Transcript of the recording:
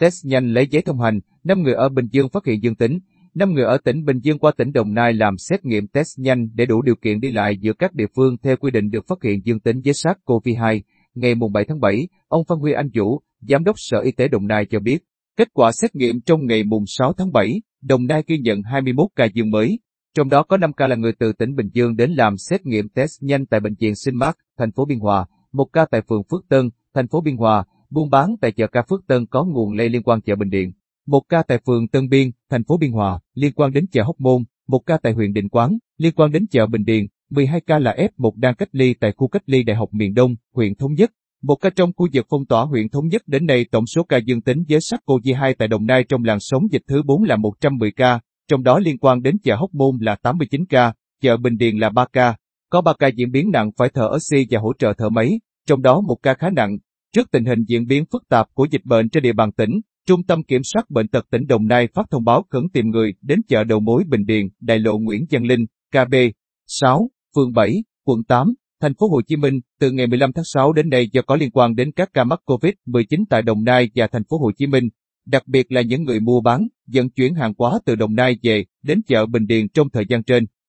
test nhanh lấy giấy thông hành, 5 người ở Bình Dương phát hiện dương tính, 5 người ở tỉnh Bình Dương qua tỉnh Đồng Nai làm xét nghiệm test nhanh để đủ điều kiện đi lại giữa các địa phương theo quy định được phát hiện dương tính với SARS-CoV-2. Ngày 7 tháng 7, ông Phan Huy Anh Vũ, Giám đốc Sở Y tế Đồng Nai cho biết, kết quả xét nghiệm trong ngày 6 tháng 7, Đồng Nai ghi nhận 21 ca dương mới, trong đó có 5 ca là người từ tỉnh Bình Dương đến làm xét nghiệm test nhanh tại bệnh viện Sinh Mát, thành phố Biên Hòa, một ca tại phường Phước Tân, thành phố Biên Hòa, buôn bán tại chợ ca Phước Tân có nguồn lây liên quan chợ Bình Điện. Một ca tại phường Tân Biên, thành phố Biên Hòa, liên quan đến chợ Hóc Môn, một ca tại huyện Định Quán, liên quan đến chợ Bình Điền, 12 ca là F1 đang cách ly tại khu cách ly Đại học miền Đông, huyện Thống Nhất. Một ca trong khu vực phong tỏa huyện Thống Nhất đến nay tổng số ca dương tính với SARS-CoV-2 tại Đồng Nai trong làn sóng dịch thứ 4 là 110 ca, trong đó liên quan đến chợ Hóc Môn là 89 ca, chợ Bình Điền là 3 ca, có 3 ca diễn biến nặng phải thở oxy và hỗ trợ thở máy, trong đó một ca khá nặng. Trước tình hình diễn biến phức tạp của dịch bệnh trên địa bàn tỉnh, Trung tâm Kiểm soát Bệnh tật tỉnh Đồng Nai phát thông báo khẩn tìm người đến chợ đầu mối Bình Điền, đại lộ Nguyễn Văn Linh, KB 6, phường 7, quận 8, thành phố Hồ Chí Minh từ ngày 15 tháng 6 đến nay do có liên quan đến các ca mắc COVID-19 tại Đồng Nai và thành phố Hồ Chí Minh, đặc biệt là những người mua bán, vận chuyển hàng hóa từ Đồng Nai về đến chợ Bình Điền trong thời gian trên.